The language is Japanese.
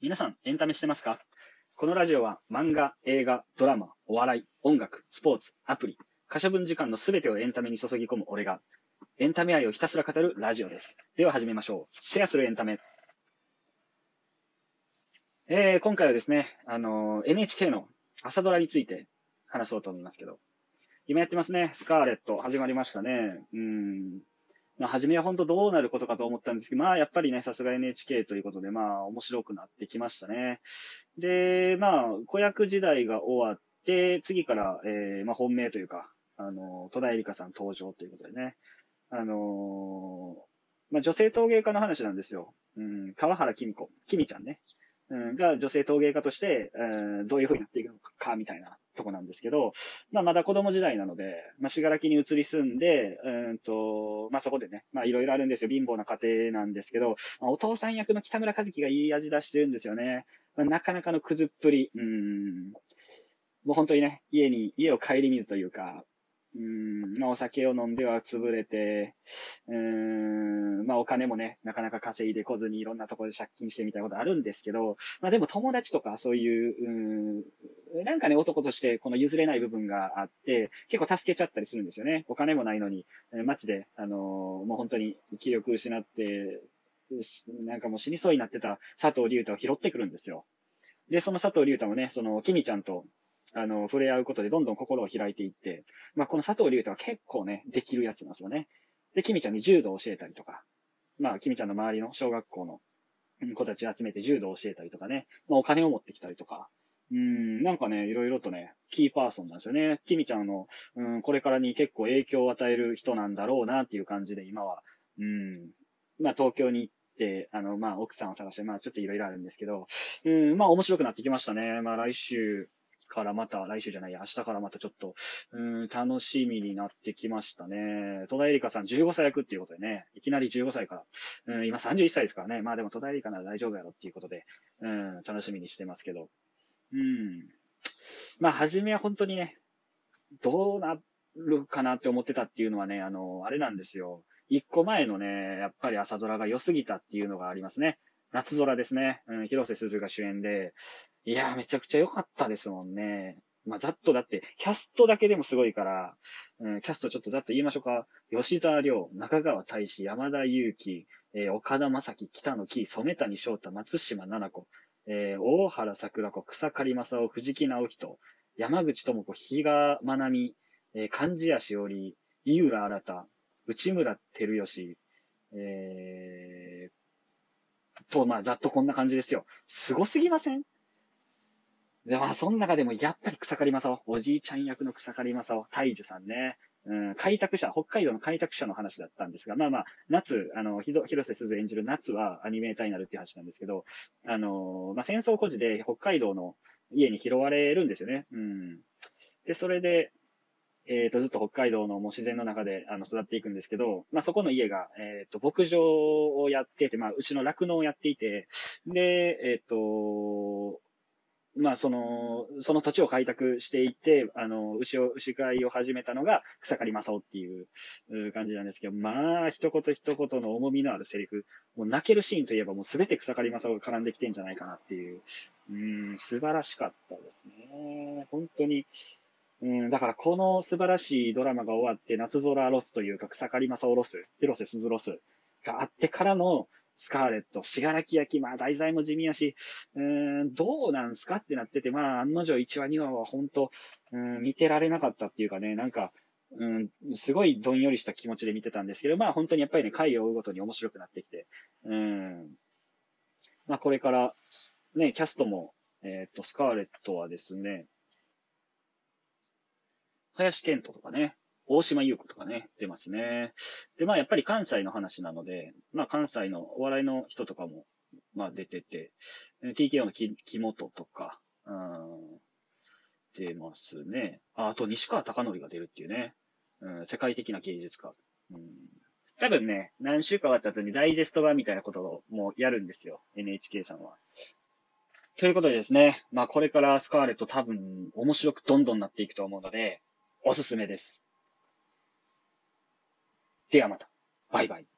皆さん、エンタメしてますか？このラジオは漫画、映画、ドラマ、お笑い、音楽、スポーツ、アプリ、可処分時間のすべてをエンタメに注ぎ込む俺が、エンタメ愛をひたすら語るラジオです。では始めましょう。シェアするエンタメ。えー、今回はですね、あのー、NHK の朝ドラについて話そうと思いますけど、今やってますね。スカーレット始まりましたね。うん。まあ、初めは本当どうなることかと思ったんですけど、まあ、やっぱりね、さすが NHK ということで、まあ、面白くなってきましたね。で、まあ、子役時代が終わって、次から、えー、まあ、本命というか、あの、戸田恵梨香さん登場ということでね。あのー、まあ、女性陶芸家の話なんですよ。うん、川原きみ子、きみちゃんね。うん、が女性陶芸家として、どういう風になっていくのか、みたいなとこなんですけど、まあ、まだ子供時代なので、まあ、しがらきに移り住んで、うんと、まあ、そこでね、まあ、いろいろあるんですよ。貧乏な家庭なんですけど、まあ、お父さん役の北村和樹がいい味出してるんですよね。まあ、なかなかのくずっぷり、うん、もう本当にね、家に、家を帰り水というか、うん、まあお酒を飲んでは潰れて、うん、まあお金もね、なかなか稼いでこずにいろんなところで借金してみたいことあるんですけど、まあでも友達とかそういう、うん、なんかね、男としてこの譲れない部分があって、結構助けちゃったりするんですよね。お金もないのに、街で、あのー、もう本当に気力失って、なんかもう死にそうになってた佐藤隆太を拾ってくるんですよ。で、その佐藤隆太もね、その、キミちゃんとあの、触れ合うことでどんどん心を開いていって、まあ、この佐藤隆太は結構ね、できるやつなんですよね。で、キミちゃんに柔道を教えたりとか、まあ、キミちゃんの周りの小学校の子たちを集めて柔道を教えたりとかね、まあ、お金を持ってきたりとか、うん、なんかね、いろいろとね、キーパーソンなんですよね。キミちゃんの、うん、これからに結構影響を与える人なんだろうなっていう感じで、今は、うん、まあ東京に行って、あの、まあ奥さんを探して、まあちょっといろいろあるんですけど、うん、まあ面白くなってきましたね。まあ来週、からまた、来週じゃない、明日からまたちょっと、うん、楽しみになってきましたね。戸田恵梨香さん15歳役っていうことでね、いきなり15歳から、うん、今31歳ですからね、まあでも戸田恵梨香なら大丈夫やろっていうことで、うん、楽しみにしてますけど、うん。まあ、初めは本当にね、どうなるかなって思ってたっていうのはね、あの、あれなんですよ。一個前のね、やっぱり朝ドラが良すぎたっていうのがありますね。夏空ですね。うん、広瀬すずが主演で、いやー、めちゃくちゃ良かったですもんね。まあ、ざっとだって、キャストだけでもすごいから、うん、キャストちょっとざっと言いましょうか。吉沢亮、中川大志、山田裕貴、えー、岡田正樹、北野木、染谷翔太、松島奈々子、えー、大原桜子、草刈正雄、藤木直人、山口智子、比嘉愛美、えー、漢字谷しおり、井浦新、内村照義、えー、と、まあ、ざっとこんな感じですよ。すごすぎません？で、まあ、その中でもやっぱり草刈正雄、おじいちゃん役の草刈正雄、大樹さんね、うん、開拓者、北海道の開拓者の話だったんですが、まあまあ、夏、あの、広瀬すず演じる夏はアニメーターになるっていう話なんですけど、あの、まあ戦争孤児で北海道の家に拾われるんですよね。うん。で、それで、えっ、ー、と、ずっと北海道のもう自然の中で、あの、育っていくんですけど、まあ、そこの家が、えっ、ー、と、牧場をやってて、まあ、うちの酪農をやっていて、で、えっ、ー、と、まあ、その、その土地を開拓していって、あの、牛を、牛飼いを始めたのが草刈正雄っていう感じなんですけど、まあ、一言一言の重みのあるセリフ、もう泣けるシーンといえばもうすべて草刈正雄が絡んできてんじゃないかなっていう、うん、素晴らしかったですね。本当に、うん、だからこの素晴らしいドラマが終わって、なつぞらロスというか草刈正雄ロス、広瀬すずロスがあってからの、スカーレット、しがらき焼き、まあ題材も地味やし、うーん、どうなんすかってなってて、まあ案の定1話2話は本当、うん、見てられなかったっていうかね、なんか、うん、すごいどんよりした気持ちで見てたんですけど、まあ本当にやっぱりね、回を追うごとに面白くなってきて、うん、まあこれから、ね、キャストも、えっ、と、スカーレットはですね、林健人とかね、大島優子とかね、出ますね。で、まあやっぱり関西の話なので、まあ関西のお笑いの人とかも、まあ出てて、TKO の木本とか、うん、出ますね。あ、あと西川貴則が出るっていうね。うん、世界的な芸術家。うん、多分ね、何週か終わった後にダイジェスト版みたいなことをもうやるんですよ。NHK さんは。ということでですね、まあこれからスカーレット多分面白くどんどんなっていくと思うので、おすすめです。ではまた。バイバイ。